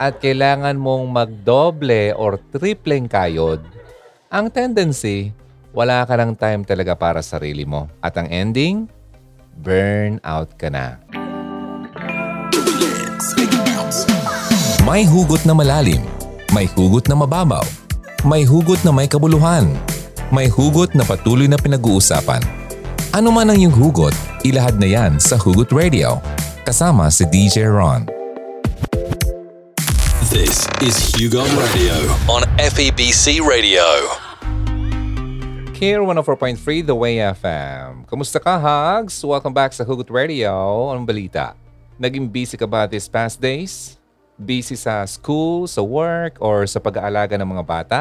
at kailangan mong magdoble or tripleng kayod, ang tendency, wala ka ng time talaga para sa sarili mo. At ang ending, burn out ka na. May hugot na malalim. May hugot na mababaw. May hugot na may kabuluhan. May hugot na patuloy na pinag-uusapan. Ano man ang iyong hugot, ilahad na yan sa Hugot Radio. Kasama si DJ Ron. This is Hugo Radio on FEBC Radio. Here, 104.3 The Way FM. Kumusta ka, Hugs? Welcome back sa Hugot Radio. Anong balita? Naging busy ka ba these past days? Busy sa school, sa work, or sa pag-aalaga ng mga bata?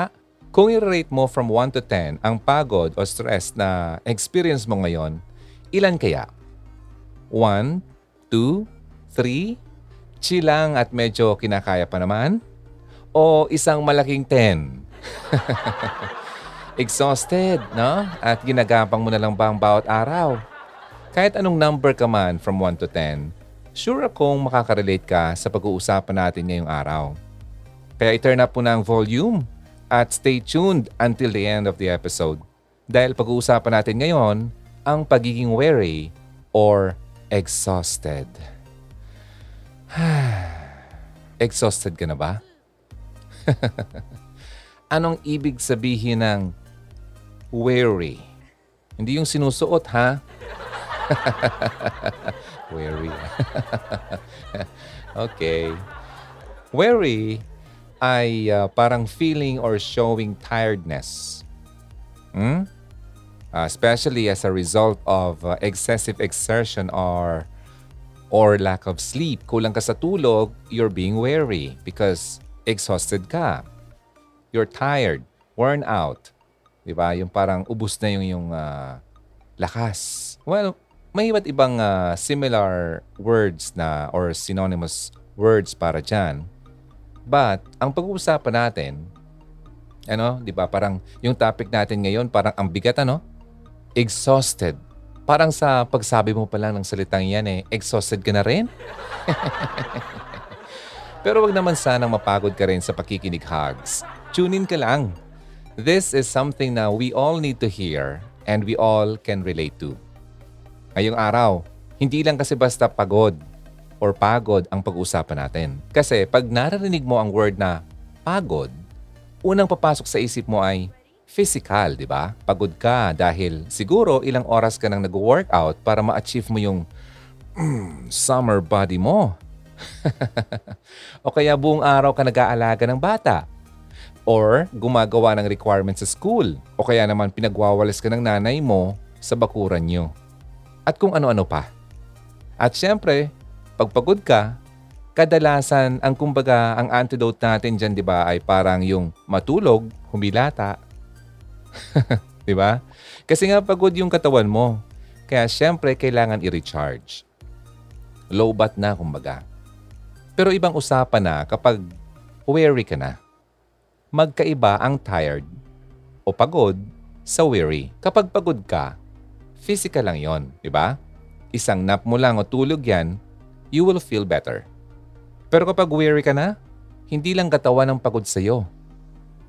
Kung i-rate mo from 1 to 10 ang pagod o stress na experience mo ngayon, ilan kaya? 1, 2, 3, chill lang at medyo kinakaya pa naman? O isang malaking 10? Exhausted, no? At ginagapang mo na lang ba ang bawat araw? Kahit anong number ka man from 1 to 10, sure akong makakarelate ka sa pag-uusapan natin ngayong araw. Kaya i-turn up po na ang volume at stay tuned until the end of the episode. Dahil pag-uusapan natin ngayon ang pagiging weary or exhausted. exhausted ka na ba? Anong ibig sabihin ng weary? Hindi yung sinusuot, ha? weary. okay. Weary ay uh, parang feeling or showing tiredness. Hmm? Uh, especially as a result of uh, excessive exertion or or lack of sleep. Kulang ka sa tulog, you're being weary because exhausted ka. You're tired, worn out. 'Di ba? Yung parang ubus na yung yung uh, lakas. Well, may iba't ibang uh, similar words na or synonymous words para diyan. But ang pag-uusapan natin, ano, 'di ba? Parang yung topic natin ngayon parang ang bigat ano? Exhausted. Parang sa pagsabi mo pa lang ng salitang yan eh, exhausted ka na rin? Pero wag naman sanang mapagod ka rin sa pakikinig hugs. Tune in ka lang. This is something na we all need to hear and we all can relate to. Ngayong araw, hindi lang kasi basta pagod or pagod ang pag-uusapan natin. Kasi pag naririnig mo ang word na pagod, unang papasok sa isip mo ay physical, di ba? Pagod ka dahil siguro ilang oras ka nang nag-workout para ma-achieve mo yung mm, summer body mo. o kaya buong araw ka nag-aalaga ng bata. Or gumagawa ng requirements sa school. O kaya naman pinagwawalis ka ng nanay mo sa bakuran nyo. At kung ano-ano pa. At syempre, pagpagod ka, kadalasan ang kumbaga ang antidote natin dyan, di ba, ay parang yung matulog, humilata, 'Di ba? Kasi nga pagod yung katawan mo. Kaya syempre kailangan i-recharge. Low bat na kumbaga. Pero ibang usapan na kapag weary ka na. Magkaiba ang tired o pagod sa weary. Kapag pagod ka, physical lang yon, di ba? Isang nap mo lang o tulog yan, you will feel better. Pero kapag weary ka na, hindi lang katawan ang pagod sa'yo.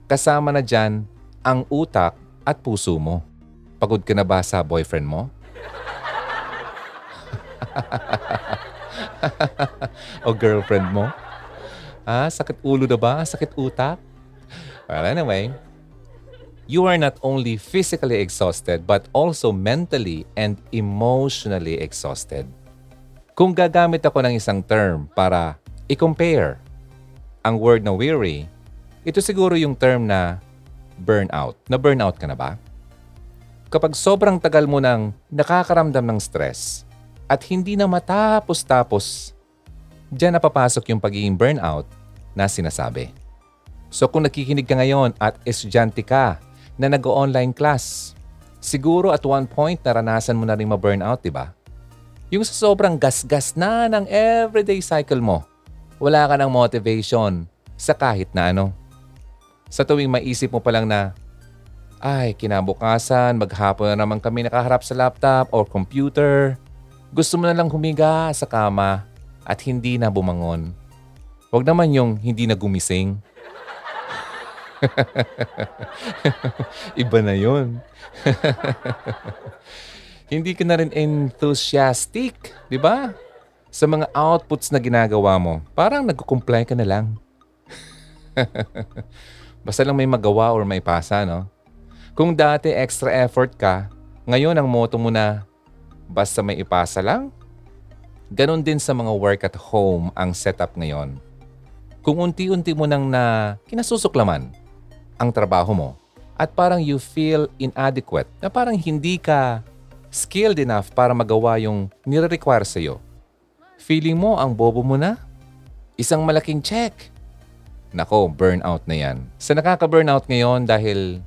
Kasama na dyan ang utak at puso mo. Pagod ka na ba sa boyfriend mo? o girlfriend mo? Ah, sakit ulo na ba? Sakit utak? Well, anyway, you are not only physically exhausted but also mentally and emotionally exhausted. Kung gagamit ako ng isang term para i-compare ang word na weary, ito siguro yung term na burnout. Na burnout ka na ba? Kapag sobrang tagal mo nang nakakaramdam ng stress at hindi na matapos-tapos, diyan napapasok yung pagiging burnout na sinasabi. So kung nakikinig ka ngayon at estudyante ka na nag-online class, siguro at one point naranasan mo na rin ma-burnout, di ba? Yung sa sobrang gas-gas na ng everyday cycle mo, wala ka ng motivation sa kahit na ano. Sa tuwing maisip mo pa lang na, ay, kinabukasan, maghapon na naman kami nakaharap sa laptop or computer. Gusto mo na lang humiga sa kama at hindi na bumangon. Huwag naman yung hindi na gumising. Iba na yun. hindi ka na rin enthusiastic, di ba? Sa mga outputs na ginagawa mo, parang nagkukumply ka na lang. Basta lang may magawa or may pasa, no? Kung dati extra effort ka, ngayon ang motto mo na basta may ipasa lang. Ganon din sa mga work at home ang setup ngayon. Kung unti-unti mo nang na kinasusuklaman ang trabaho mo at parang you feel inadequate, na parang hindi ka skilled enough para magawa yung nire-require sa'yo. Feeling mo ang bobo mo na? Isang malaking check. Nako, burnout na yan. Sa nakaka-burnout ngayon dahil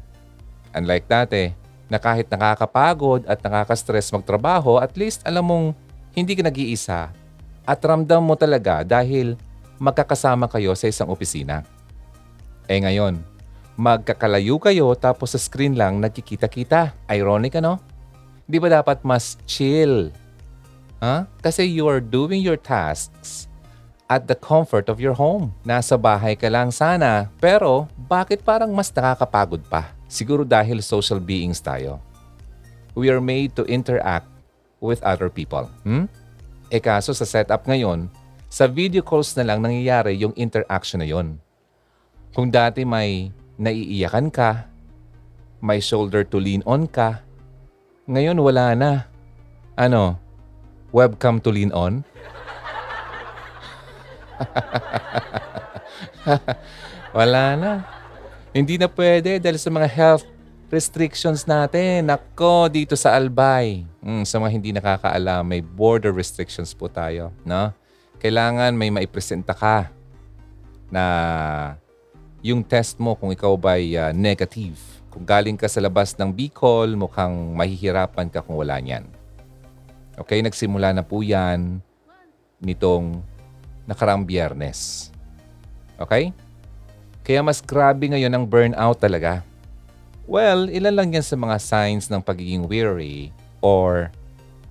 unlike dati, na kahit nakakapagod at nakaka-stress magtrabaho, at least alam mong hindi ka nag-iisa at ramdam mo talaga dahil magkakasama kayo sa isang opisina. Eh ngayon, magkakalayo kayo tapos sa screen lang nagkikita-kita. Ironic ano? Di ba dapat mas chill? Huh? Kasi you are doing your tasks at the comfort of your home. Nasa bahay ka lang sana, pero bakit parang mas nakakapagod pa? Siguro dahil social beings tayo. We are made to interact with other people. Hmm? E kaso sa setup ngayon, sa video calls na lang nangyayari yung interaction na yon. Kung dati may naiiyakan ka, may shoulder to lean on ka, ngayon wala na. Ano? Webcam to lean on? wala na. Hindi na pwede dahil sa mga health restrictions natin. Nako, dito sa Albay. Mm, sa mga hindi nakakaalam, may border restrictions po tayo. No? Kailangan may maipresenta ka na yung test mo kung ikaw ba'y uh, negative kung galing ka sa labas ng Bicol, mukhang mahihirapan ka kung wala niyan. Okay, nagsimula na po yan nitong nakaraang biyernes. Okay? Kaya mas grabe ngayon ang burnout talaga. Well, ilan lang yan sa mga signs ng pagiging weary or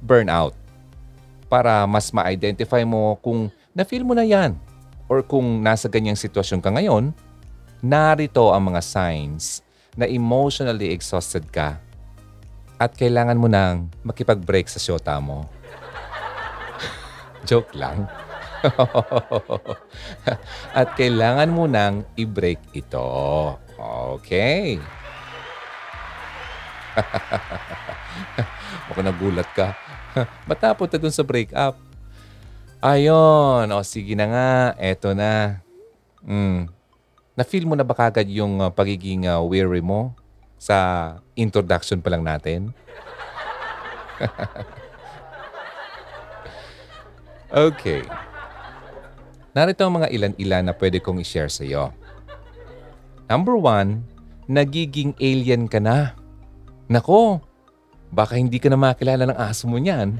burnout para mas ma-identify mo kung na-feel mo na yan or kung nasa ganyang sitwasyon ka ngayon, narito ang mga signs na emotionally exhausted ka at kailangan mo nang makipag-break sa syota mo. Joke lang. at kailangan mo nang i-break ito. Okay. Baka nagulat ka. Ba't napunta dun sa breakup? Ayon. O sige na nga. Eto na. Mm. Na-feel mo na ba kagad yung uh, pagiging uh, weary mo sa introduction pa lang natin? okay. Narito ang mga ilan-ilan na pwede kong i-share sa iyo. Number one, nagiging alien ka na. Nako, baka hindi ka na makilala ng aso mo niyan.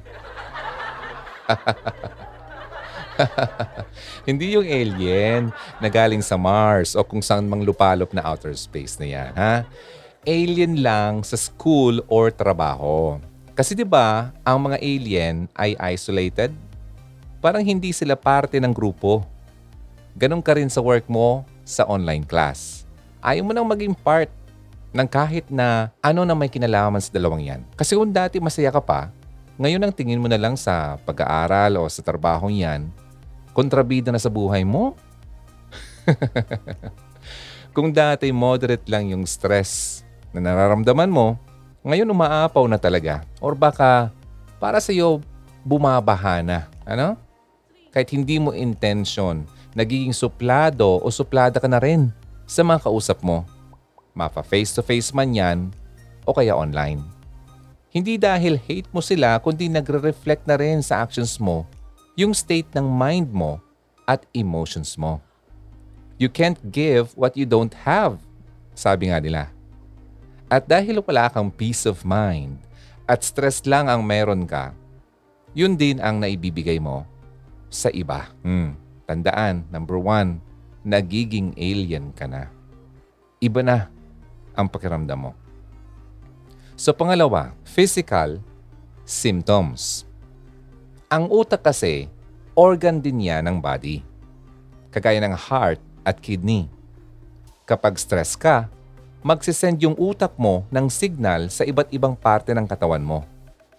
Hindi yung alien na galing sa Mars o kung saan mang lupalop na outer space na yan, ha? Alien lang sa school or trabaho. Kasi 'di ba, ang mga alien ay isolated. Parang hindi sila parte ng grupo. Ganon ka rin sa work mo sa online class. Ayaw mo nang maging part ng kahit na ano na may kinalaman sa dalawang yan. Kasi kung dati masaya ka pa, ngayon ang tingin mo na lang sa pag-aaral o sa trabahong yan, kontrabida na sa buhay mo? Kung dati moderate lang yung stress na nararamdaman mo, ngayon umaapaw na talaga. Or baka para sa iyo bumabaha na. Ano? Kahit hindi mo intention, nagiging suplado o suplada ka na rin sa mga kausap mo. Mapa face-to-face man yan o kaya online. Hindi dahil hate mo sila kundi nagre-reflect na rin sa actions mo yung state ng mind mo at emotions mo. You can't give what you don't have, sabi nga nila. At dahil wala kang peace of mind at stress lang ang meron ka, yun din ang naibibigay mo sa iba. Hmm. Tandaan, number one, nagiging alien ka na. Iba na ang pakiramdam mo. So pangalawa, physical symptoms. Ang utak kasi, organ din niya ng body. kagaya ng heart at kidney. Kapag stress ka, magsisend yung utak mo ng signal sa iba't ibang parte ng katawan mo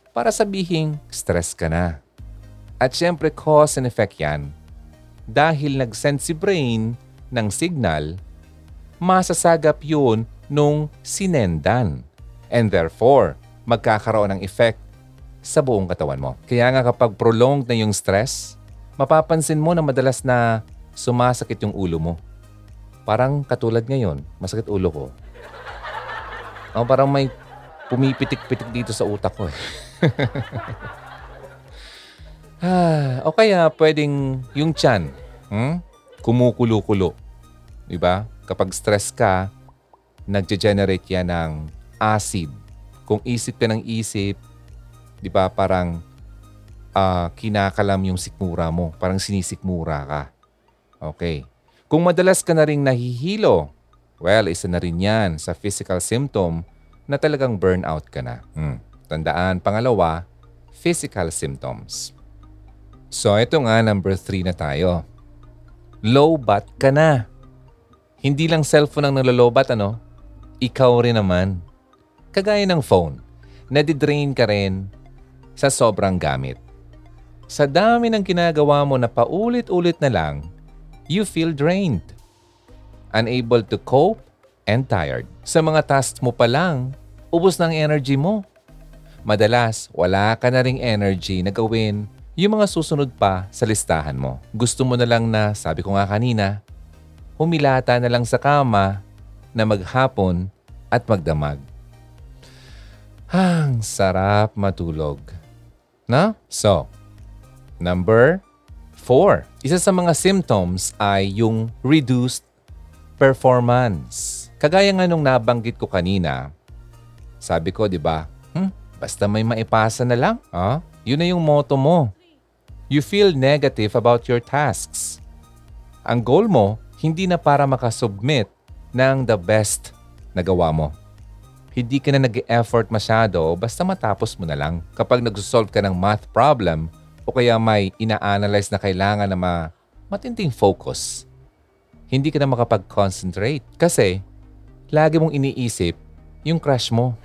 para sabihing stress ka na. At syempre cause and effect yan. Dahil nag-send si brain ng signal, masasagap yun nung sinendan. And therefore, magkakaroon ng effect sa buong katawan mo. Kaya nga kapag prolonged na yung stress, mapapansin mo na madalas na sumasakit yung ulo mo. Parang katulad ngayon, masakit ulo ko. Oh, parang may pumipitik-pitik dito sa utak ko eh. ah, o kaya pwedeng yung tiyan, hmm? kumukulo-kulo. Diba? Kapag stress ka, nagge-generate yan ng acid. Kung isip ka ng isip, di ba parang uh, kinakalam yung sikmura mo. Parang sinisikmura ka. Okay. Kung madalas ka na rin nahihilo, well, isa na rin yan sa physical symptom na talagang burnout ka na. Hmm. Tandaan, pangalawa, physical symptoms. So ito nga, number three na tayo. Low bat ka na. Hindi lang cellphone ang nalolobat, ano? Ikaw rin naman. Kagaya ng phone, nadidrain ka rin sa sobrang gamit. Sa dami ng ginagawa mo na paulit-ulit na lang, you feel drained. Unable to cope and tired. Sa mga tasks mo pa lang, ubos ng energy mo. Madalas, wala ka na ring energy na gawin yung mga susunod pa sa listahan mo. Gusto mo na lang na, sabi ko nga kanina, humilata na lang sa kama na maghapon at magdamag. Ang sarap matulog. Na? So, number four. Isa sa mga symptoms ay yung reduced performance. Kagaya nga nung nabanggit ko kanina, sabi ko, di ba, hmm, basta may maipasa na lang. Ah, yun na yung motto mo. You feel negative about your tasks. Ang goal mo, hindi na para makasubmit ng the best na gawa mo. Hindi ka na nag-effort masyado basta matapos mo na lang. Kapag nag-solve ka ng math problem o kaya may ina-analyze na kailangan na ma matinding focus, hindi ka na makapag-concentrate kasi lagi mong iniisip yung crush mo.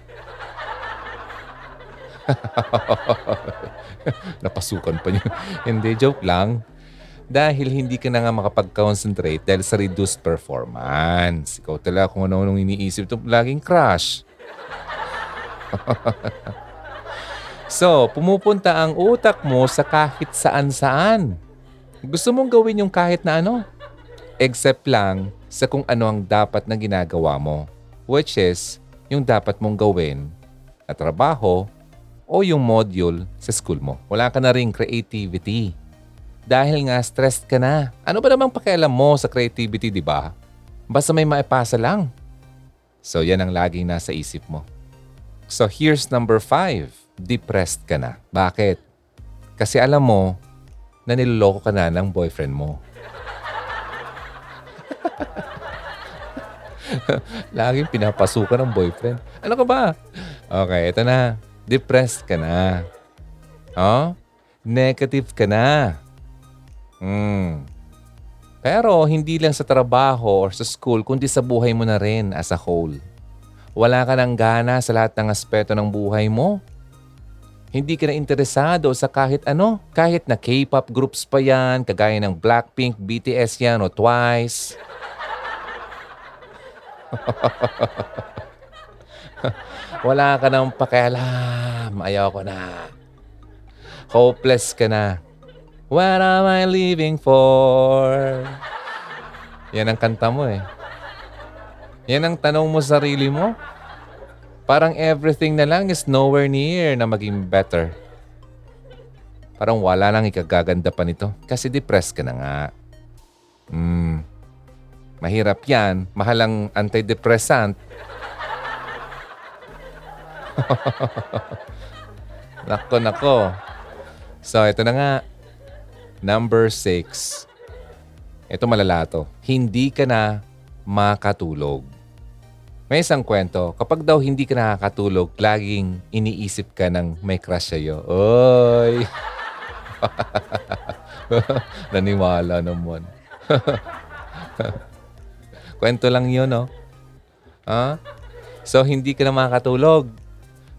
Napasukan pa niya. hindi, joke lang dahil hindi ka na nga makapag-concentrate dahil sa reduced performance. Ikaw talaga kung ano-anong iniisip ito, laging crash. so, pumupunta ang utak mo sa kahit saan-saan. Gusto mong gawin yung kahit na ano. Except lang sa kung ano ang dapat na ginagawa mo. Which is, yung dapat mong gawin na trabaho o yung module sa school mo. Wala ka na rin creativity dahil nga stressed ka na. Ano ba namang pakialam mo sa creativity, di ba? Basta may maipasa lang. So yan ang laging nasa isip mo. So here's number five. Depressed ka na. Bakit? Kasi alam mo na niloloko ka na ng boyfriend mo. Laging pinapasukan ng boyfriend. Ano ka ba? Okay, ito na. Depressed ka na. Oh? Negative ka na. Hmm. Pero hindi lang sa trabaho or sa school, kundi sa buhay mo na rin as a whole. Wala ka ng gana sa lahat ng aspeto ng buhay mo. Hindi ka na interesado sa kahit ano. Kahit na K-pop groups pa yan, kagaya ng Blackpink, BTS yan o Twice. Wala ka nang pakialam. Ayaw ko na. Hopeless ka na. What am I living for? Yan ang kanta mo eh. Yan ang tanong mo sa sarili mo. Parang everything na lang is nowhere near na maging better. Parang wala nang ikagaganda pa nito. Kasi depressed ka na nga. Hmm. Mahirap yan. Mahal ang antidepressant. nako, nako. So, ito na nga. Number six. Ito malala to. Hindi ka na makatulog. May isang kwento, kapag daw hindi ka nakakatulog, laging iniisip ka ng may crush sa'yo. Oy! Naniwala naman. Kwento lang yun, no? Ha? So, hindi ka na makatulog.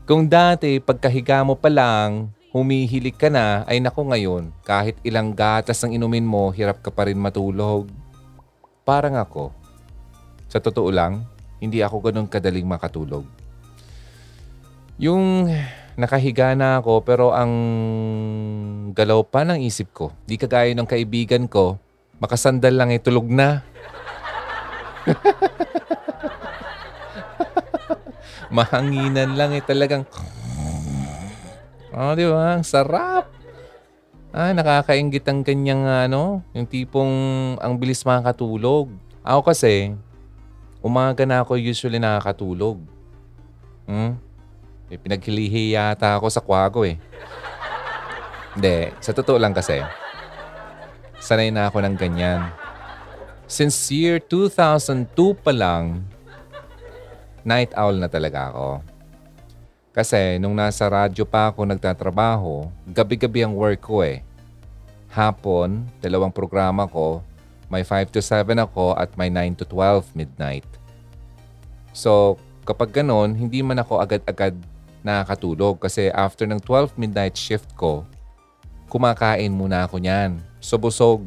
Kung dati, pagkahiga mo pa lang, humihilik ka na, ay naku ngayon, kahit ilang gatas ang inumin mo, hirap ka pa rin matulog. Parang ako. Sa totoo lang, hindi ako ganun kadaling makatulog. Yung nakahiga na ako pero ang galaw pa ng isip ko, di kagaya ng kaibigan ko, makasandal lang eh, tulog na. Mahanginan lang eh talagang Oh, di ba? Ang sarap. Ah, nakakaingit ang kanyang ano, yung tipong ang bilis makakatulog. Ako kasi, umaga na ako usually nakakatulog. Hmm? Eh, pinaghilihi yata ako sa kwago eh. Hindi, sa totoo lang kasi, sanay na ako ng ganyan. Since year 2002 pa lang, night owl na talaga ako. Kasi nung nasa radyo pa ako nagtatrabaho, gabi-gabi ang work ko eh. Hapon, dalawang programa ko, may 5 to 7 ako at may 9 to 12 midnight. So, kapag ganon, hindi man ako agad-agad nakakatulog kasi after ng 12 midnight shift ko, kumakain muna ako niyan. So, busog.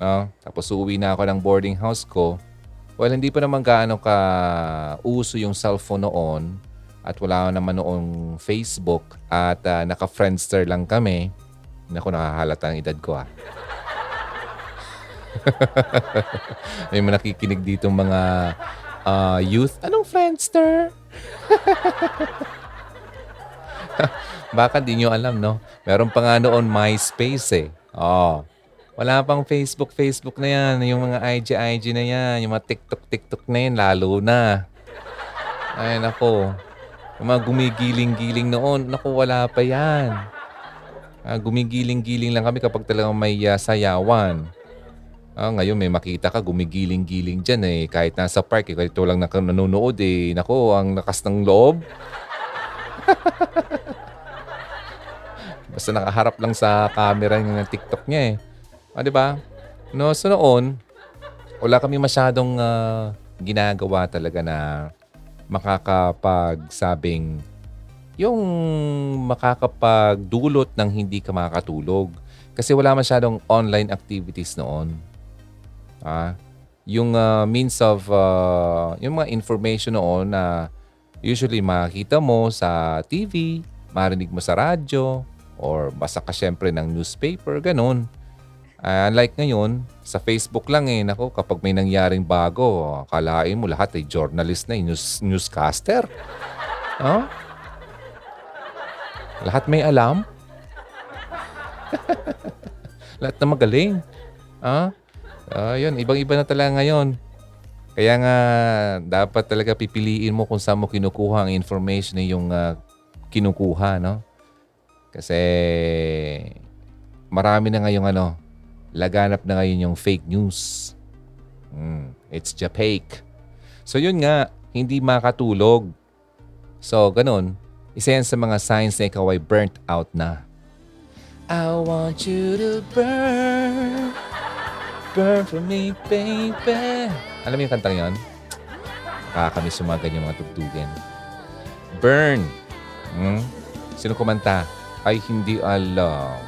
Uh, tapos uuwi na ako ng boarding house ko. Well, hindi pa naman gaano ka uso yung cellphone noon at wala naman noong Facebook at uh, naka-Friendster lang kami. Naku, nakahalata ang edad ko ah. May mga nakikinig dito mga uh, youth. Anong Friendster? Baka di nyo alam, no? Meron pa nga noon MySpace eh. Oh. Wala pang Facebook, Facebook na yan. Yung mga IG, IG na yan. Yung mga TikTok, TikTok na yan. Lalo na. Ay, nako. Yung mga gumigiling-giling noon, naku, wala pa yan. Uh, gumigiling-giling lang kami kapag talagang may uh, sayawan. Ah, ngayon may makita ka, gumigiling-giling dyan eh. Kahit nasa park, eh, kahit lang nanonood eh. Naku, ang lakas ng loob. Basta nakaharap lang sa camera ng TikTok niya eh. Ah, di ba? No, so noon, wala kami masyadong uh, ginagawa talaga na makakapagsabing yung makakapagdulot ng hindi ka makakatulog. Kasi wala masyadong online activities noon. Ah, yung uh, means of, uh, yung mga information noon na usually makikita mo sa TV, marinig mo sa radyo, or basa ka syempre ng newspaper, ganun. Uh, unlike ngayon, sa Facebook lang eh, nako, kapag may nangyaring bago, akalain mo lahat ay journalist na, eh, news, newscaster. Oh? Lahat may alam. lahat na magaling. Ah? Uh, yun, ibang-iba na talaga ngayon. Kaya nga, dapat talaga pipiliin mo kung saan mo kinukuha ang information na yung uh, kinukuha, no? Kasi marami na ngayong ano, laganap na ngayon yung fake news. Mm, it's Japake. So yun nga, hindi makatulog. So ganun, isa yan sa mga signs na ikaw ay burnt out na. I want you to burn, burn for me, baby. Alam mo yung kantang yon? Nakakamiss yung mga ganyan mga tugtugin. Burn. Hmm? Sino kumanta? Ay hindi alam.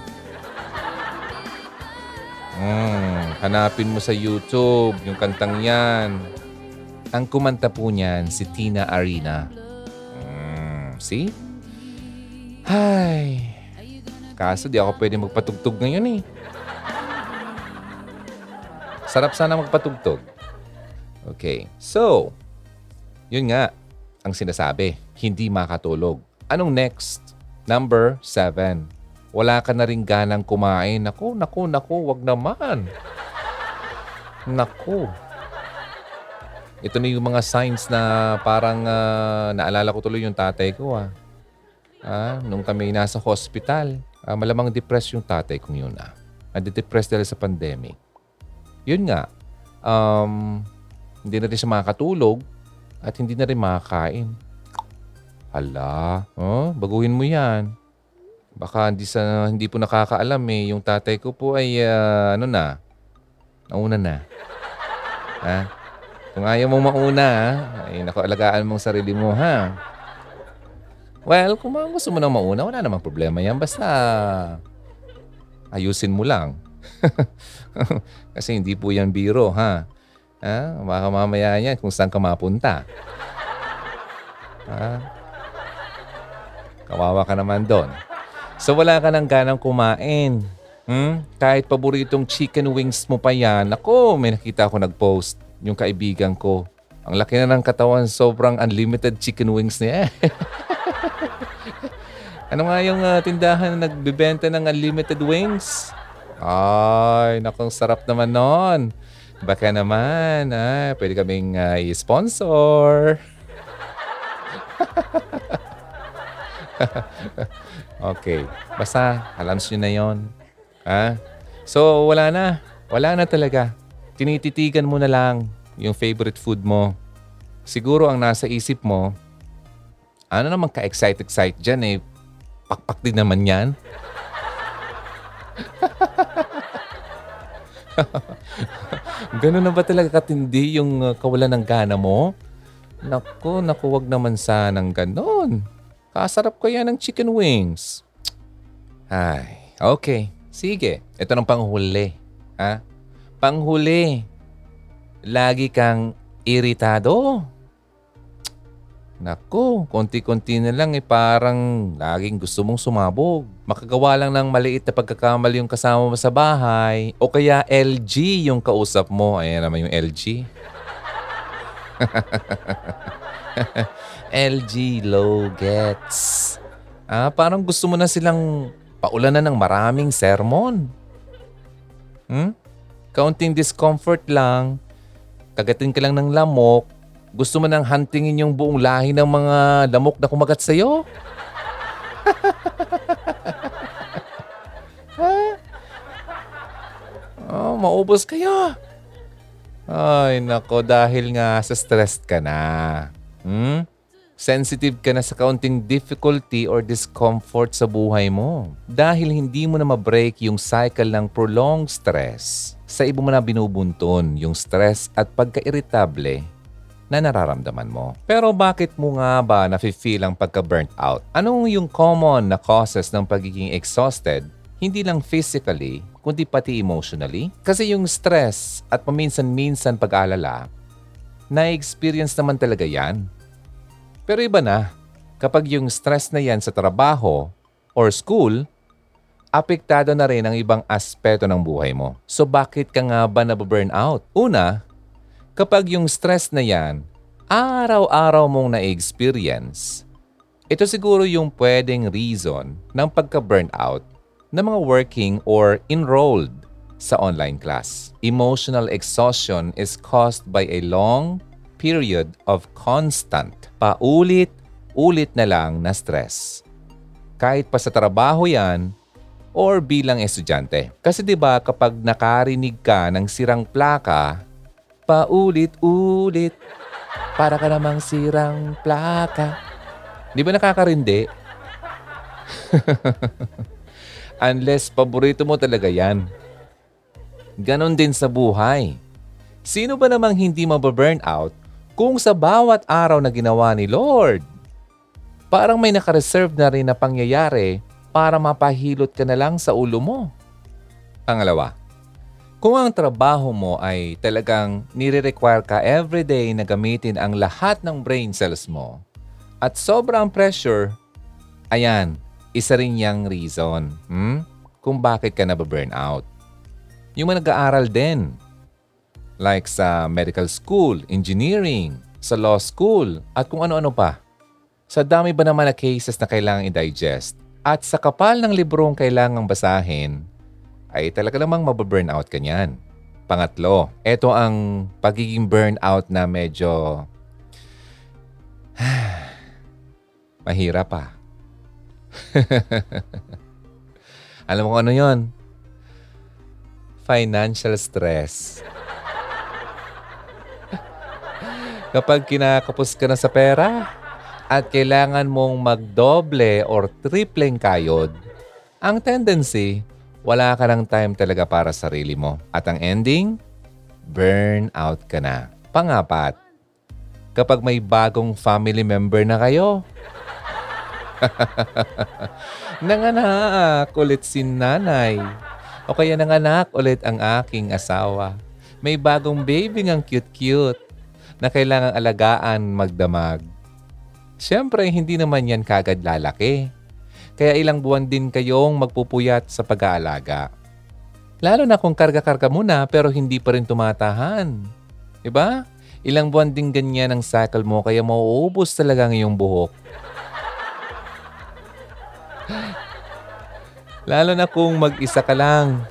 Hmm, hanapin mo sa YouTube yung kantang yan. Ang kumanta po niyan, si Tina Arena. Hmm, see? Ay. Kaso di ako pwede magpatugtog ngayon eh. Sarap sana magpatugtog. Okay. So, yun nga ang sinasabi. Hindi makatulog. Anong next? Number seven wala ka na rin ganang kumain. Naku, naku, naku, wag naman. Naku. Ito na yung mga signs na parang uh, naalala ko tuloy yung tatay ko ah. ah nung kami nasa hospital, ah, malamang depressed yung tatay kong yun ah. Nade-depressed dahil sa pandemic. Yun nga, um, hindi na rin siya makakatulog at hindi na rin makakain. Hala, oh, baguhin mo yan. Baka hindi, sa, hindi po nakakaalam eh. Yung tatay ko po ay uh, ano na, Nauna na. Ha? Kung ayaw mong mauna, ha? ay naku, alagaan mong sarili mo, ha? Well, kung gusto mo nang mauna, wala namang problema yan. Basta ayusin mo lang. Kasi hindi po yan biro, ha? Ha? Baka mamaya yan kung saan ka mapunta. Ha? Kawawa ka naman doon. So wala ka nang ganang kumain. Hmm? Kahit paboritong chicken wings mo pa yan. Ako, may nakita ako nag-post. Yung kaibigan ko. Ang laki na ng katawan, sobrang unlimited chicken wings niya. ano nga yung uh, tindahan na nagbibenta ng unlimited wings? Ay, nakong sarap naman nun. Baka naman, ah, pwede kaming uh, i-sponsor. okay. Basta, alam nyo na yon. Ha? So, wala na. Wala na talaga. Tinititigan mo na lang yung favorite food mo. Siguro ang nasa isip mo, ano naman ka-excite-excite dyan eh. Pakpak din naman yan. Ganun na ba talaga katindi yung uh, kawalan ng gana mo? Naku, naku, wag naman sanang ganon. Kasarap ko yan ng chicken wings. Ay, okay. Sige, ito ng panghuli. Ha? Panghuli. Lagi kang iritado. Naku, konti-konti na lang eh parang laging gusto mong sumabog. Makagawa lang ng maliit na pagkakamali yung kasama mo sa bahay o kaya LG yung kausap mo. Ayan naman yung LG. LG low gets. Ah, parang gusto mo na silang paulanan ng maraming sermon. Hmm? Kaunting discomfort lang, kagatin ka lang ng lamok, gusto mo nang huntingin yung buong lahi ng mga lamok na kumagat sa'yo? Oh, maubos kayo. Ay, nako, dahil nga sa stressed ka na. Hmm? Sensitive ka na sa kaunting difficulty or discomfort sa buhay mo dahil hindi mo na ma-break yung cycle ng prolonged stress. Sa iba mo na binubuntun yung stress at pagka-irritable na nararamdaman mo. Pero bakit mo nga ba nafe-feel ang pagka-burnt out? Anong yung common na causes ng pagiging exhausted hindi lang physically, kundi pati emotionally? Kasi yung stress at paminsan-minsan pag-alala, na-experience naman talaga yan pero iba na, kapag yung stress na yan sa trabaho or school, apektado na rin ang ibang aspeto ng buhay mo. So bakit ka nga ba nababurn out? Una, kapag yung stress na yan, araw-araw mong na-experience, ito siguro yung pwedeng reason ng pagka-burnout ng mga working or enrolled sa online class. Emotional exhaustion is caused by a long period of constant, paulit-ulit na lang na stress. Kahit pa sa trabaho yan or bilang estudyante. Kasi 'di ba kapag nakarinig ka ng sirang plaka, paulit-ulit para ka namang sirang plaka. 'Di ba nakakarindi? Unless paborito mo talaga yan. Ganon din sa buhay. Sino ba namang hindi mababurn out kung sa bawat araw na ginawa ni Lord, parang may nakareserve na rin na pangyayari para mapahilot ka na lang sa ulo mo. Pangalawa, kung ang trabaho mo ay talagang nire-require ka everyday na gamitin ang lahat ng brain cells mo at sobrang pressure, ayan, isa rin yang reason hmm? kung bakit ka nababurn out. Yung mga nag-aaral din like sa medical school, engineering, sa law school, at kung ano-ano pa. Sa dami ba naman na cases na kailangang i-digest at sa kapal ng librong kailangang basahin, ay talaga namang mababurnout ka niyan. Pangatlo, ito ang pagiging burnout na medyo mahirap pa. Alam mo kung ano yon? Financial stress. Kapag kinakapos ka na sa pera at kailangan mong magdoble or tripleng kayod, ang tendency, wala ka ng time talaga para sa sarili mo. At ang ending, burnout ka na. Pangapat, kapag may bagong family member na kayo. nanganak ulit si nanay. O kaya nanganak ulit ang aking asawa. May bagong baby ang cute-cute na kailangang alagaan magdamag. Siyempre, hindi naman yan kagad lalaki. Kaya ilang buwan din kayong magpupuyat sa pag-aalaga. Lalo na kung karga-karga muna pero hindi pa rin tumatahan. Diba? Ilang buwan din ganyan ang cycle mo kaya mauubos talaga ang iyong buhok. Lalo na kung mag-isa ka lang.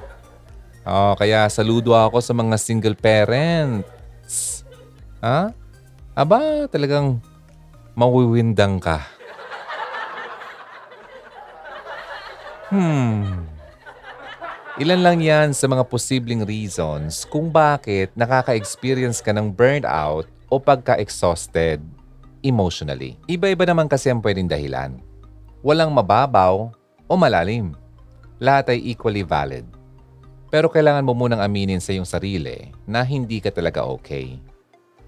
Oh, kaya saludo ako sa mga single parents. Ha? Aba, talagang mawiwindang ka. Hmm. Ilan lang yan sa mga posibleng reasons kung bakit nakaka-experience ka ng burnout o pagka-exhausted emotionally. Iba-iba naman kasi ang pwedeng dahilan. Walang mababaw o malalim. Lahat ay equally valid. Pero kailangan mo munang aminin sa iyong sarili na hindi ka talaga okay.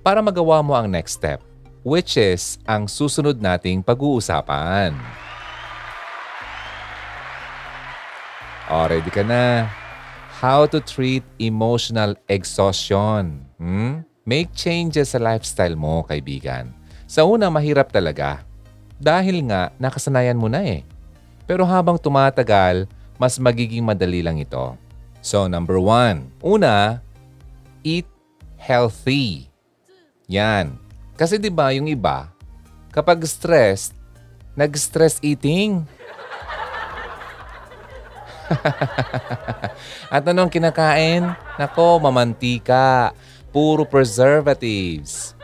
Para magawa mo ang next step, which is ang susunod nating pag-uusapan. O, ready ka na? How to treat emotional exhaustion. Hmm? Make changes sa lifestyle mo, kaibigan. Sa una, mahirap talaga. Dahil nga, nakasanayan mo na eh. Pero habang tumatagal, mas magiging madali lang ito. So, number one. Una, eat healthy. Yan. Kasi di ba yung iba, kapag stressed, nag-stress eating. At anong kinakain? Nako, mamantika. Puro preservatives.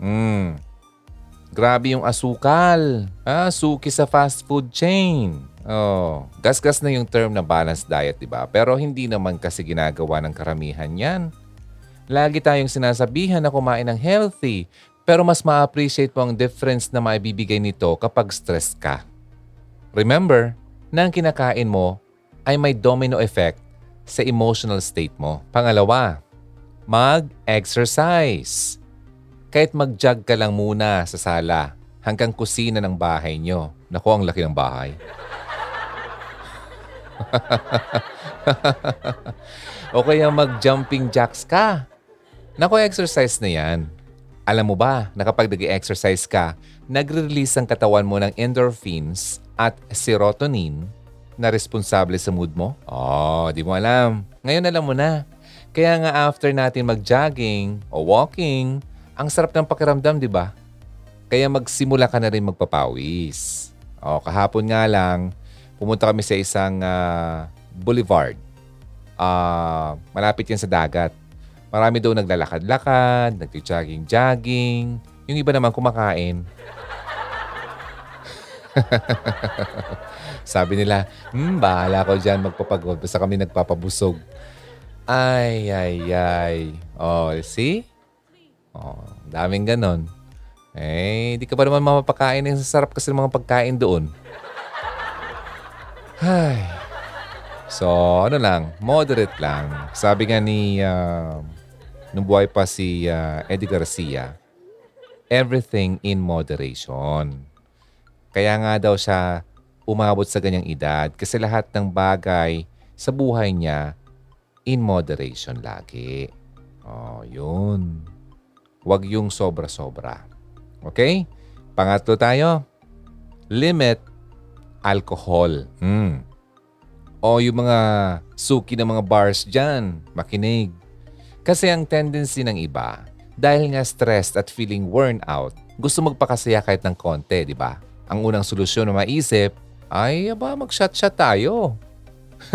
Mm. Grabe yung asukal. Ah, suki sa fast food chain. Oh, gasgas na yung term na balanced diet, di ba? Pero hindi naman kasi ginagawa ng karamihan yan. Lagi tayong sinasabihan na kumain ng healthy, pero mas ma-appreciate mo ang difference na maibibigay nito kapag stressed ka. Remember, na ang kinakain mo ay may domino effect sa emotional state mo. Pangalawa, mag-exercise. Kahit mag-jog ka lang muna sa sala hanggang kusina ng bahay nyo. Naku, ang laki ng bahay. o kaya mag-jumping jacks ka. Naku, exercise na yan. Alam mo ba na kapag nag-exercise ka, nagre-release ang katawan mo ng endorphins at serotonin na responsable sa mood mo? Oh, di mo alam. Ngayon alam mo na. Kaya nga after natin mag-jogging o walking, ang sarap ng pakiramdam, di ba? Kaya magsimula ka na rin magpapawis. O, kahapon nga lang, pumunta kami sa isang uh, boulevard. Uh, malapit yan sa dagat. Marami daw naglalakad-lakad, nag-jogging-jogging. Yung iba naman kumakain. Sabi nila, hmm, bahala ko dyan magpapagod. Basta kami nagpapabusog. Ay, ay, ay. Oh, see? Oh, daming ganon. Eh, di ka ba naman mapapakain? Ang sarap kasi ng mga pagkain doon. Ay. So, ano lang, moderate lang. Sabi nga ni, uh, nung buhay pa si uh, Eddie Garcia, everything in moderation. Kaya nga daw siya umabot sa ganyang edad kasi lahat ng bagay sa buhay niya in moderation lagi. Oh, yun. Huwag yung sobra-sobra. Okay? Pangatlo tayo. Limit alcohol. Hmm. O yung mga suki ng mga bars dyan, makinig. Kasi ang tendency ng iba, dahil nga stressed at feeling worn out, gusto magpakasaya kahit ng konti, di ba? Ang unang solusyon na maisip ay aba mag-shot-shot tayo.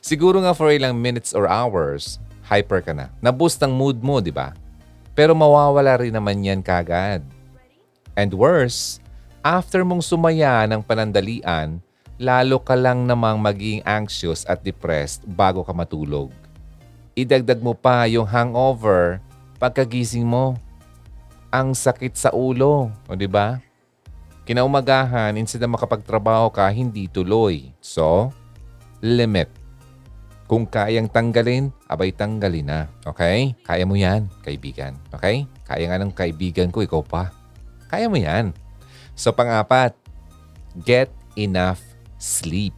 Siguro nga for ilang minutes or hours, hyper ka na. Na-boost ang mood mo, di ba? Pero mawawala rin naman yan kagad. And worse, after mong sumaya ng panandalian, lalo ka lang namang maging anxious at depressed bago ka matulog. Idagdag mo pa yung hangover pagkagising mo. Ang sakit sa ulo, o di ba? Kinaumagahan, instead na makapagtrabaho ka, hindi tuloy. So, limit. Kung kayang tanggalin, abay tanggalin na. Okay? Kaya mo yan, kaibigan. Okay? Kaya nga ng kaibigan ko, ikaw pa. Kaya mo yan. So pang-apat, get enough sleep.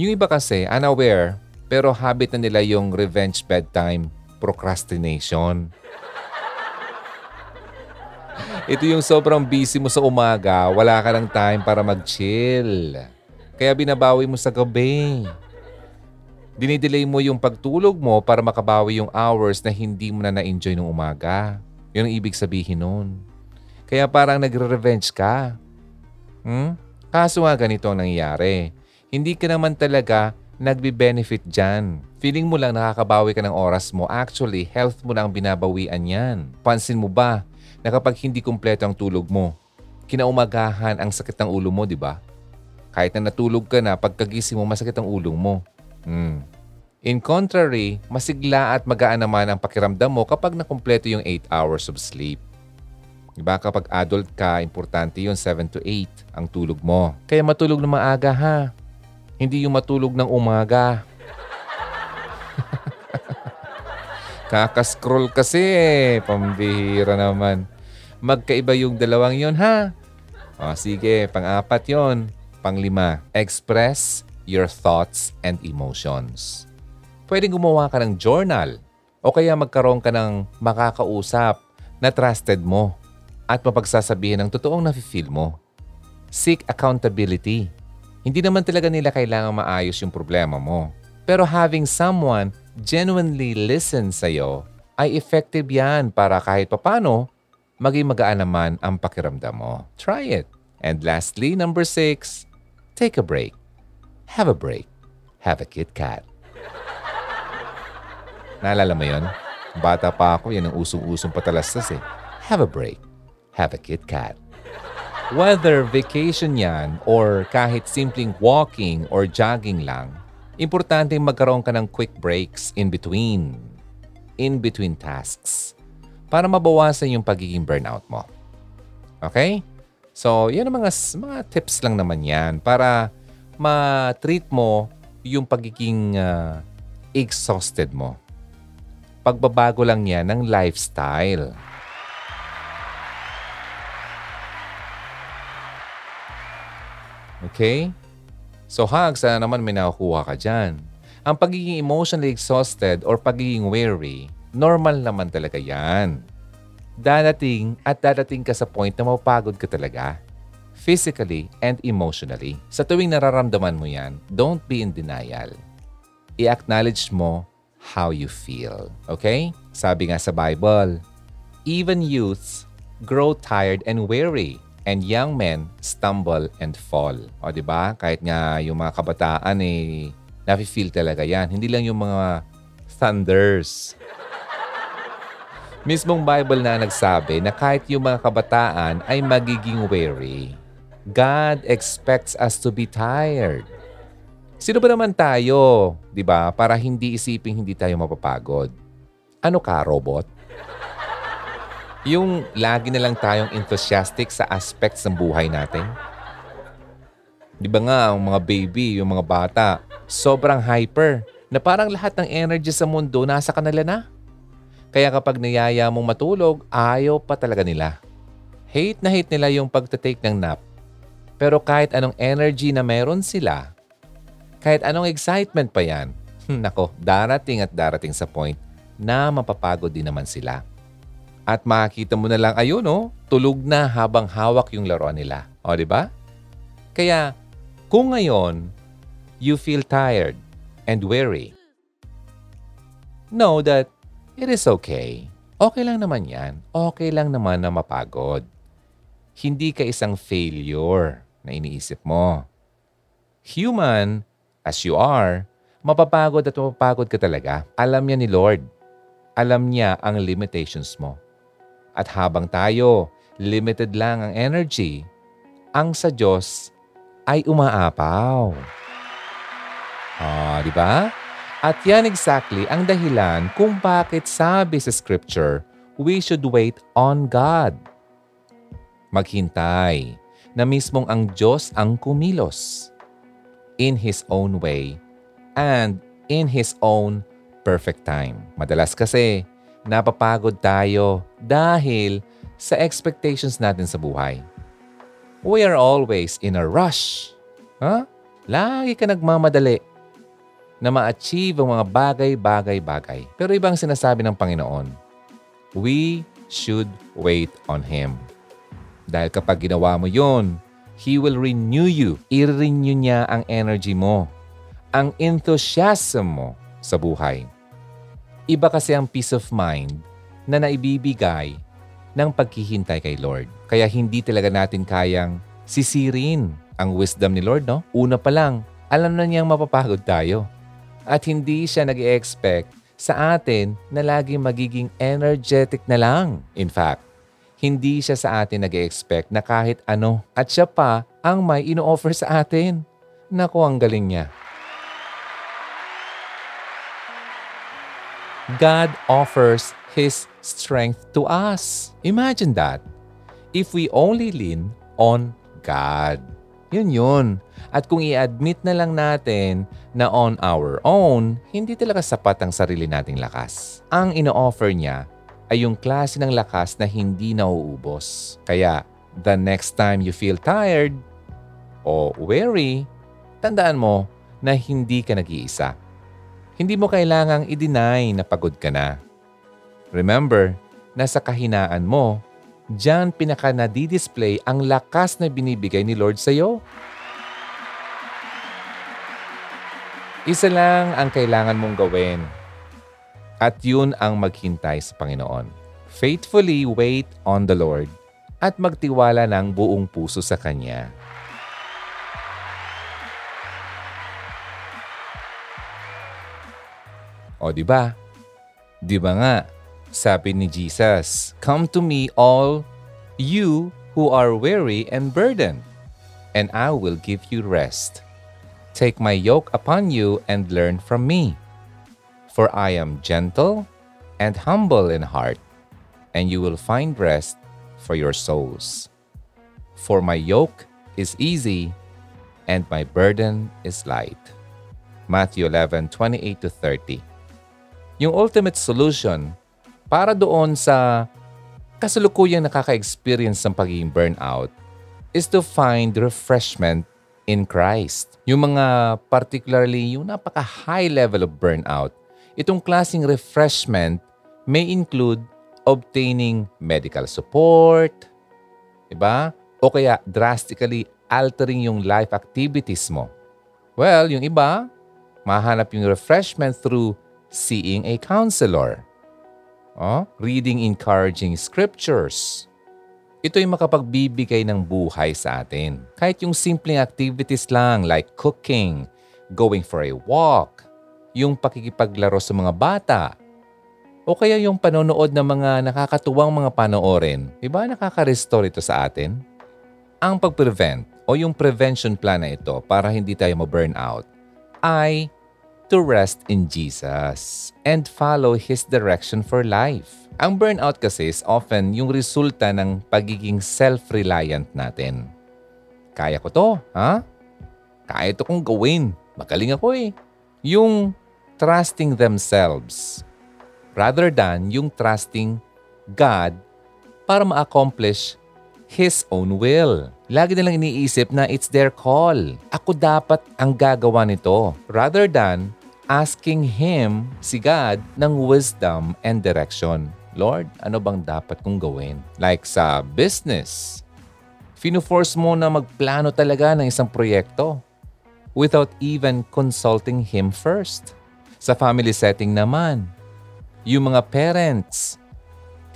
Yung iba kasi, unaware, pero habit na nila yung revenge bedtime procrastination. Ito yung sobrang busy mo sa umaga, wala ka ng time para mag-chill. Kaya binabawi mo sa gabi. Dinidelay mo yung pagtulog mo para makabawi yung hours na hindi mo na na-enjoy nung umaga. Yun ang ibig sabihin nun. Kaya parang nagre-revenge ka. Hmm? Kaso nga ganito ang nangyayari. Hindi ka naman talaga nagbe-benefit dyan. Feeling mo lang nakakabawi ka ng oras mo. Actually, health mo lang binabawian yan. Pansin mo ba na kapag hindi kumpleto ang tulog mo, kinaumagahan ang sakit ng ulo mo, di ba? Kahit na natulog ka na, pagkagising mo, masakit ang ulo mo. Hmm. In contrary, masigla at magaan naman ang pakiramdam mo kapag nakumpleto yung 8 hours of sleep. Diba kapag adult ka, importante yung 7 to 8 ang tulog mo. Kaya matulog ng maaga ha. Hindi yung matulog ng umaga. Kakascroll kasi eh. Pambihira naman. Magkaiba yung dalawang yon ha. O sige, pang-apat yon. Panglima, express your thoughts and emotions. Pwede gumawa ka ng journal o kaya magkaroon ka ng makakausap na trusted mo at mapagsasabihin ng totoong nafe-feel mo. Seek accountability. Hindi naman talaga nila kailangan maayos yung problema mo. Pero having someone genuinely listen sa'yo ay effective yan para kahit papano maging magaan naman ang pakiramdam mo. Try it. And lastly, number six, take a break. Have a break. Have a Kit Kat. Naalala mo yon? Bata pa ako, yan ang usong-usong patalastas eh. Have a break. Have a Kit Kat. Whether vacation yan or kahit simpleng walking or jogging lang, importante magkaroon ka ng quick breaks in between. In between tasks. Para mabawasan yung pagiging burnout mo. Okay? So, yan ang mga, mga tips lang naman yan para ma-treat mo yung pagiging uh, exhausted mo. Pagbabago lang yan ng lifestyle. Okay? So hag, sana naman may nakukuha ka dyan. Ang pagiging emotionally exhausted or pagiging weary, normal naman talaga yan. Dadating at dadating ka sa point na mapagod ka talaga. Physically and emotionally. Sa tuwing nararamdaman mo yan, don't be in denial. I-acknowledge mo how you feel. Okay? Sabi nga sa Bible, even youths grow tired and weary and young men stumble and fall. O di ba? Kahit nga yung mga kabataan eh nafi-feel talaga yan. Hindi lang yung mga thunders. Mismong Bible na nagsabi na kahit yung mga kabataan ay magiging weary. God expects us to be tired. Sino ba naman tayo, di ba, para hindi isiping hindi tayo mapapagod? Ano ka, robot? Yung lagi na lang tayong enthusiastic sa aspects ng buhay natin? Di ba nga, ang mga baby, yung mga bata, sobrang hyper na parang lahat ng energy sa mundo nasa kanila na. Kaya kapag niyaya mong matulog, ayaw pa talaga nila. Hate na hate nila yung pagtatake ng nap. Pero kahit anong energy na meron sila, kahit anong excitement pa yan, nako, darating at darating sa point na mapapagod din naman sila. At makikita mo na lang, ayun oh, tulog na habang hawak yung laruan nila. O, di ba? Kaya, kung ngayon, you feel tired and weary, know that It is okay. Okay lang naman yan. Okay lang naman na mapagod. Hindi ka isang failure na iniisip mo. Human, as you are, mapapagod at mapapagod ka talaga. Alam niya ni Lord. Alam niya ang limitations mo. At habang tayo, limited lang ang energy, ang sa Diyos ay umaapaw. Ah, di ba? At yan exactly ang dahilan kung bakit sabi sa scripture, we should wait on God. Maghintay na mismong ang Diyos ang kumilos in His own way and in His own perfect time. Madalas kasi, napapagod tayo dahil sa expectations natin sa buhay. We are always in a rush. Huh? Lagi ka nagmamadali na ma-achieve ang mga bagay-bagay-bagay. Pero ibang sinasabi ng Panginoon, we should wait on Him. Dahil kapag ginawa mo yon, He will renew you. I-renew niya ang energy mo, ang enthusiasm mo sa buhay. Iba kasi ang peace of mind na naibibigay ng paghihintay kay Lord. Kaya hindi talaga natin kayang sisirin ang wisdom ni Lord, no? Una pa lang, alam na niyang mapapagod tayo. At hindi siya nag expect sa atin na lagi magiging energetic na lang. In fact, hindi siya sa atin nag expect na kahit ano at siya pa ang may ino-offer sa atin. Naku, ang galing niya. God offers His strength to us. Imagine that. If we only lean on God. Yun yun. At kung i-admit na lang natin na on our own, hindi talaga sapat ang sarili nating lakas. Ang ino-offer niya ay yung klase ng lakas na hindi nauubos. Kaya, the next time you feel tired o weary, tandaan mo na hindi ka nag-iisa. Hindi mo kailangang i-deny na pagod ka na. Remember, na sa kahinaan mo, diyan pinaka nadi-display ang lakas na binibigay ni Lord sa iyo. Isa lang ang kailangan mong gawin at yun ang maghintay sa Panginoon. Faithfully wait on the Lord at magtiwala ng buong puso sa Kanya. O di ba? Di ba nga? Sabi ni Jesus, Come to me all you who are weary and burdened, and I will give you rest. Take my yoke upon you and learn from me For I am gentle and humble in heart, and you will find rest for your souls. For my yoke is easy and my burden is light. Matthew 11, 28 to 30. Yung ultimate solution para doon sa kasalukuyang nakaka-experience ng pagiging burnout is to find refreshment in Christ. Yung mga particularly yung napaka-high level of burnout Itong klasing refreshment may include obtaining medical support, diba? O kaya drastically altering yung life activities mo. Well, yung iba, mahanap yung refreshment through seeing a counselor. Oh, reading encouraging scriptures. Ito ay makapagbibigay ng buhay sa atin. Kahit yung simpleng activities lang like cooking, going for a walk, yung pakikipaglaro sa mga bata, o kaya yung panonood ng mga nakakatuwang mga panoorin. Diba nakaka-restore ito sa atin? Ang pag-prevent o yung prevention plan na ito para hindi tayo ma-burn out ay to rest in Jesus and follow His direction for life. Ang burnout kasi is often yung resulta ng pagiging self-reliant natin. Kaya ko to, ha? Kaya ito kong gawin. Magaling ako eh. Yung trusting themselves rather than yung trusting God para ma-accomplish His own will. Lagi nilang iniisip na it's their call. Ako dapat ang gagawa nito. Rather than asking Him, si God, ng wisdom and direction. Lord, ano bang dapat kong gawin? Like sa business, fino-force mo na magplano talaga ng isang proyekto without even consulting Him first. Sa family setting naman, yung mga parents,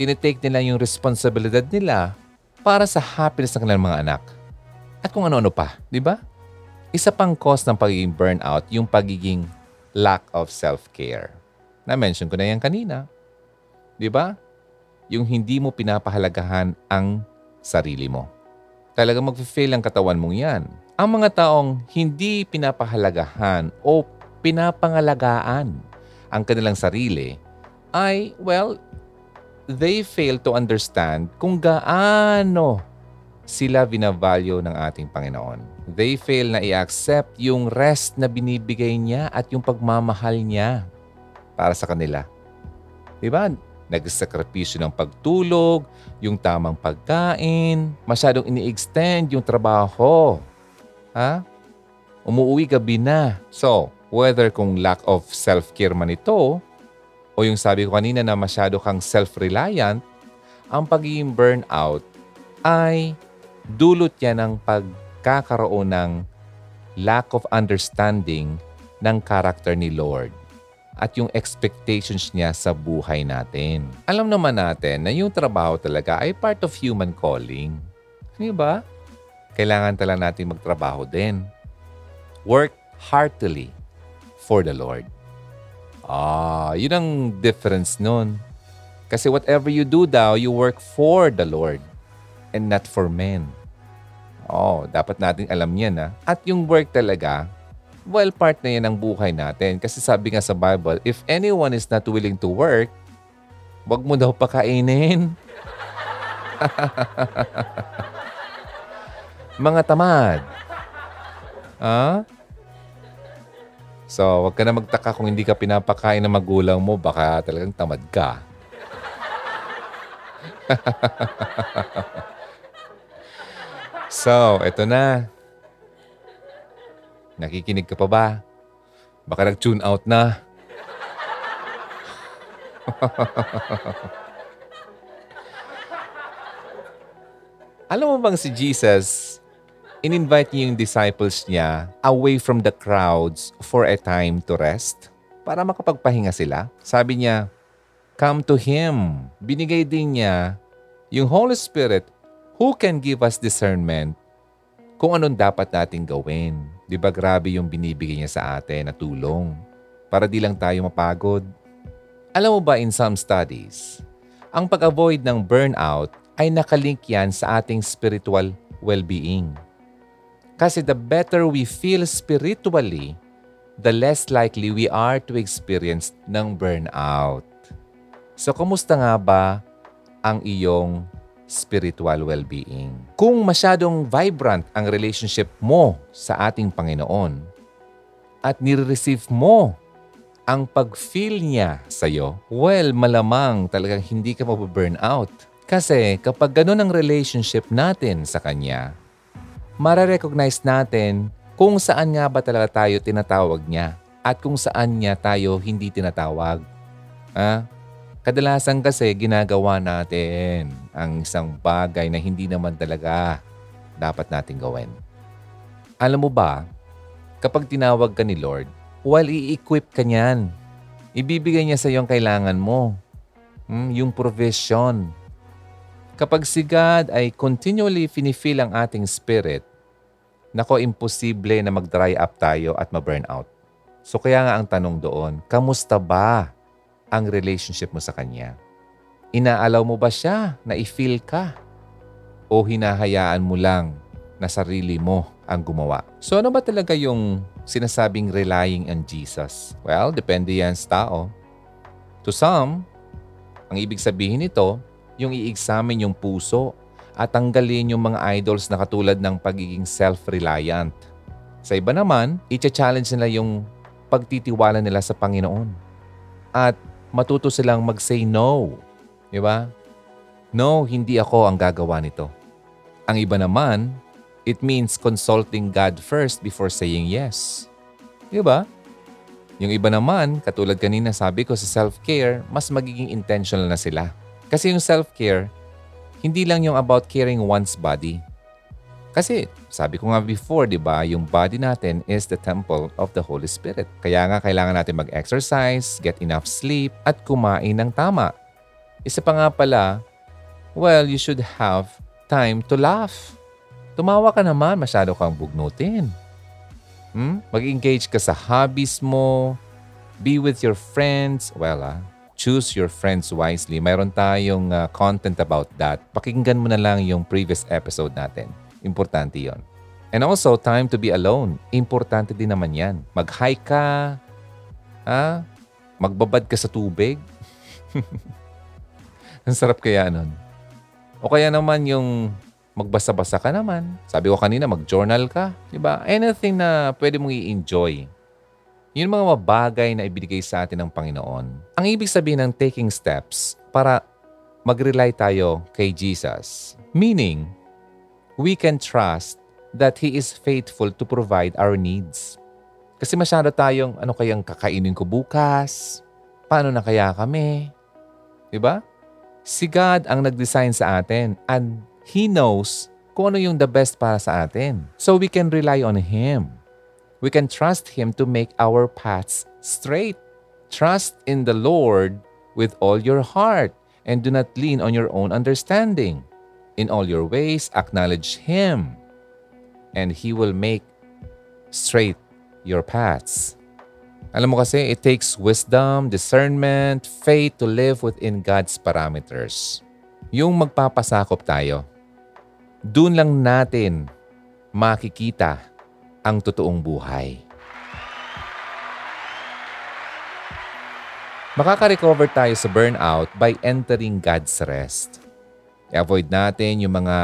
tinitake nila yung responsibilidad nila para sa happiness ng kanilang mga anak. At kung ano-ano pa, di ba? Isa pang cause ng pagiging burnout, yung pagiging lack of self-care. Na-mention ko na yan kanina. Di ba? Yung hindi mo pinapahalagahan ang sarili mo. Talagang mag-fail ang katawan mong yan. Ang mga taong hindi pinapahalagahan o pinapangalagaan ang kanilang sarili ay, well, they fail to understand kung gaano sila binavalue ng ating Panginoon. They fail na i-accept yung rest na binibigay niya at yung pagmamahal niya para sa kanila. Diba? Nagsakripisyo ng pagtulog, yung tamang pagkain, masyadong ini-extend yung trabaho. Ha? Umuwi gabi na. So, whether kung lack of self-care man ito, o yung sabi ko kanina na masyado kang self-reliant, ang pagiging burnout ay dulot yan ng pagkakaroon ng lack of understanding ng character ni Lord at yung expectations niya sa buhay natin. Alam naman natin na yung trabaho talaga ay part of human calling. Di ba? Kailangan talaga natin magtrabaho din. Work heartily for the Lord. Ah, yun ang difference nun. Kasi whatever you do daw, you work for the Lord and not for men. Oh, dapat nating alam yan ha. At yung work talaga, well, part na yan ng buhay natin. Kasi sabi nga sa Bible, if anyone is not willing to work, wag mo daw pakainin. Mga tamad. Ha? So, wag ka na magtaka kung hindi ka pinapakain ng magulang mo, baka talagang tamad ka. So, eto na. Nakikinig ka pa ba? Baka nag-tune out na. Alam mo bang si Jesus, in-invite niya yung disciples niya away from the crowds for a time to rest para makapagpahinga sila. Sabi niya, come to Him. Binigay din niya yung Holy Spirit who can give us discernment kung anong dapat nating gawin. Di ba grabe yung binibigay niya sa atin na tulong para di lang tayo mapagod? Alam mo ba in some studies, ang pag-avoid ng burnout ay nakalink yan sa ating spiritual well-being. Kasi the better we feel spiritually, the less likely we are to experience ng burnout. So, kumusta nga ba ang iyong spiritual well-being. Kung masyadong vibrant ang relationship mo sa ating Panginoon at nire-receive mo ang pag-feel niya sa iyo, well, malamang talagang hindi ka mababurn out. Kasi kapag ganun ang relationship natin sa Kanya, mararecognize natin kung saan nga ba talaga tayo tinatawag niya at kung saan niya tayo hindi tinatawag. Ah, Kadalasan kasi ginagawa natin ang isang bagay na hindi naman talaga dapat natin gawin. Alam mo ba, kapag tinawag ka ni Lord, while i-equip ka niyan, ibibigay niya sa iyo ang kailangan mo. Hmm, yung provision. Kapag si God ay continually finifill ang ating spirit, nako imposible na mag-dry up tayo at ma-burn out. So kaya nga ang tanong doon, kamusta ba ang relationship mo sa Kanya? Inaalaw mo ba siya na i-feel ka? O hinahayaan mo lang na sarili mo ang gumawa? So ano ba talaga yung sinasabing relying on Jesus? Well, depende yan sa tao. To some, ang ibig sabihin nito, yung i-examine yung puso at tanggalin yung mga idols na katulad ng pagiging self-reliant. Sa iba naman, i-challenge nila yung pagtitiwala nila sa Panginoon. At matuto silang mag-say no. Di ba? No, hindi ako ang gagawa nito. Ang iba naman, it means consulting God first before saying yes. Di ba? Yung iba naman, katulad kanina sabi ko sa self-care, mas magiging intentional na sila. Kasi yung self-care, hindi lang yung about caring one's body. Kasi sabi ko nga before, di ba, yung body natin is the temple of the Holy Spirit. Kaya nga kailangan natin mag-exercise, get enough sleep, at kumain ng tama. Isa pa nga pala, well, you should have time to laugh. Tumawa ka naman, masyado kang bugnutin. Hmm? Mag-engage ka sa hobbies mo, be with your friends. Well, ah, choose your friends wisely. Mayroon tayong uh, content about that. Pakinggan mo na lang yung previous episode natin. Importante yon. And also, time to be alone. Importante din naman yan. Mag-hike ka, ha? magbabad ka sa tubig. Ang sarap kaya nun. O kaya naman yung magbasa-basa ka naman. Sabi ko kanina, mag-journal ka. Diba? Anything na pwede mong i-enjoy. Yun mga bagay na ibigay sa atin ng Panginoon. Ang ibig sabihin ng taking steps para mag-rely tayo kay Jesus. Meaning, we can trust that He is faithful to provide our needs. Kasi masyado tayong, ano kayang kakainin ko bukas? Paano na kaya kami? Diba? Si God ang nag-design sa atin and He knows kung ano yung the best para sa atin. So we can rely on Him. We can trust Him to make our paths straight. Trust in the Lord with all your heart and do not lean on your own understanding. In all your ways, acknowledge Him, and He will make straight your paths. Alam mo kasi, it takes wisdom, discernment, faith to live within God's parameters. Yung magpapasakop tayo, dun lang natin makikita ang totoong buhay. Makaka-recover tayo sa burnout by entering God's rest. I-avoid natin yung mga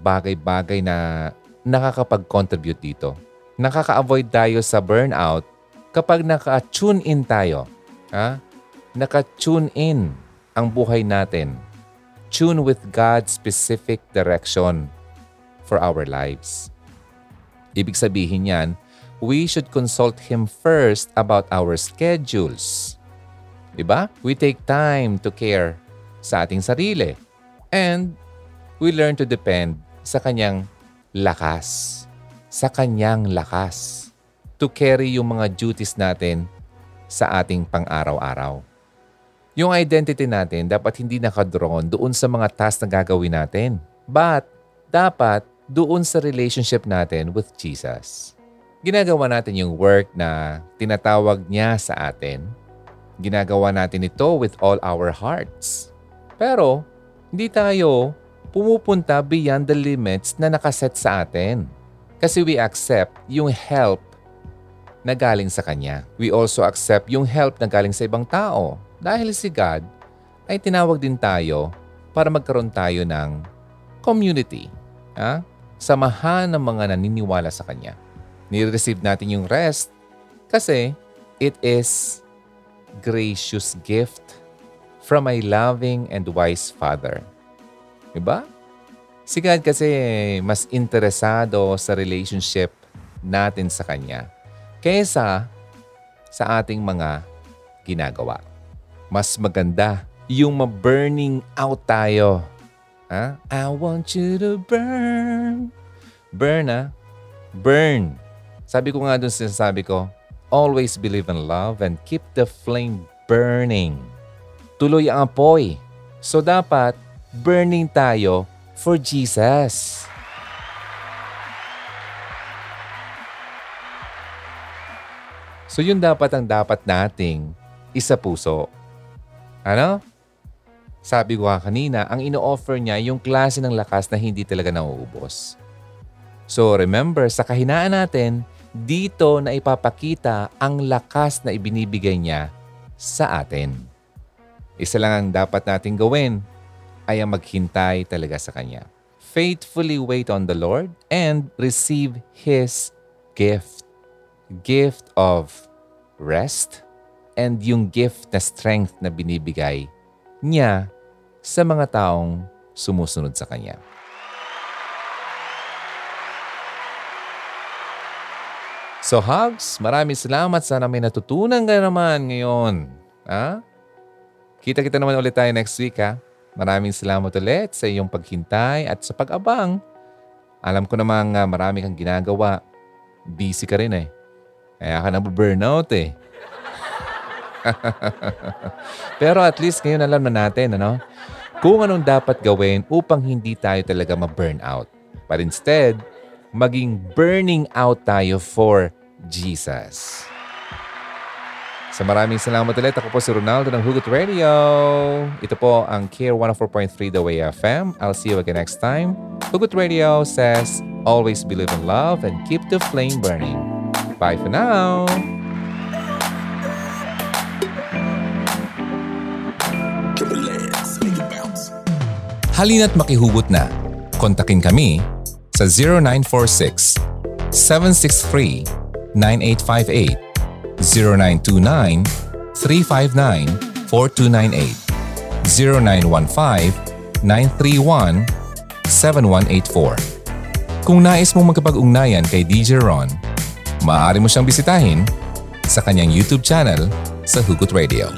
bagay-bagay na nakakapag-contribute dito. Nakaka-avoid tayo sa burnout kapag naka-tune in tayo. Ha? Naka-tune in ang buhay natin. Tune with God's specific direction for our lives. Ibig sabihin yan, we should consult Him first about our schedules Diba? We take time to care sa ating sarili. And we learn to depend sa kanyang lakas. Sa kanyang lakas. To carry yung mga duties natin sa ating pang-araw-araw. Yung identity natin dapat hindi nakadrawn doon sa mga tasks na gagawin natin. But dapat doon sa relationship natin with Jesus. Ginagawa natin yung work na tinatawag niya sa atin Ginagawa natin ito with all our hearts. Pero, hindi tayo pumupunta beyond the limits na nakaset sa atin. Kasi we accept yung help na galing sa Kanya. We also accept yung help na galing sa ibang tao. Dahil si God ay tinawag din tayo para magkaroon tayo ng community. Ha? Samahan ng mga naniniwala sa Kanya. Ni-receive natin yung rest kasi it is gracious gift from a loving and wise Father. Diba? Si God kasi mas interesado sa relationship natin sa Kanya kaysa sa ating mga ginagawa. Mas maganda yung ma-burning out tayo. Ha? I want you to burn. Burn, ha? Burn. Sabi ko nga dun sinasabi ko, Always believe in love and keep the flame burning. Tuloy ang apoy. So dapat burning tayo for Jesus. So yun dapat ang dapat nating isa puso. Ano? Sabi ko kanina, ang ino-offer niya yung klase ng lakas na hindi talaga nauubos. So remember, sa kahinaan natin, dito na ipapakita ang lakas na ibinibigay niya sa atin. Isa lang ang dapat nating gawin ay ang maghintay talaga sa Kanya. Faithfully wait on the Lord and receive His gift. Gift of rest and yung gift na strength na binibigay niya sa mga taong sumusunod sa Kanya. So hugs, maraming salamat. Sana may natutunan ka naman ngayon. Ha? Kita-kita naman ulit tayo next week ha. Maraming salamat ulit sa iyong paghintay at sa pag-abang. Alam ko namang uh, marami kang ginagawa. Busy ka rin eh. Kaya ka na burnout eh. Pero at least ngayon alam na natin, ano? Kung anong dapat gawin upang hindi tayo talaga ma-burnout. But instead, maging burning out tayo for Jesus. Sa maraming salamat ulit. Ako po si Ronaldo ng Hugot Radio. Ito po ang Care 104.3 The Way FM. I'll see you again next time. Hugot Radio says, always believe in love and keep the flame burning. Bye for now. Halina't makihugot na Kontakin kami sa 0946 763 9858 0929 359 4298 0915 931 7184 Kung nais mong magkapag-ugnayan kay DJ Ron, maaari mo siyang bisitahin sa kanyang YouTube channel sa Hugot Radio.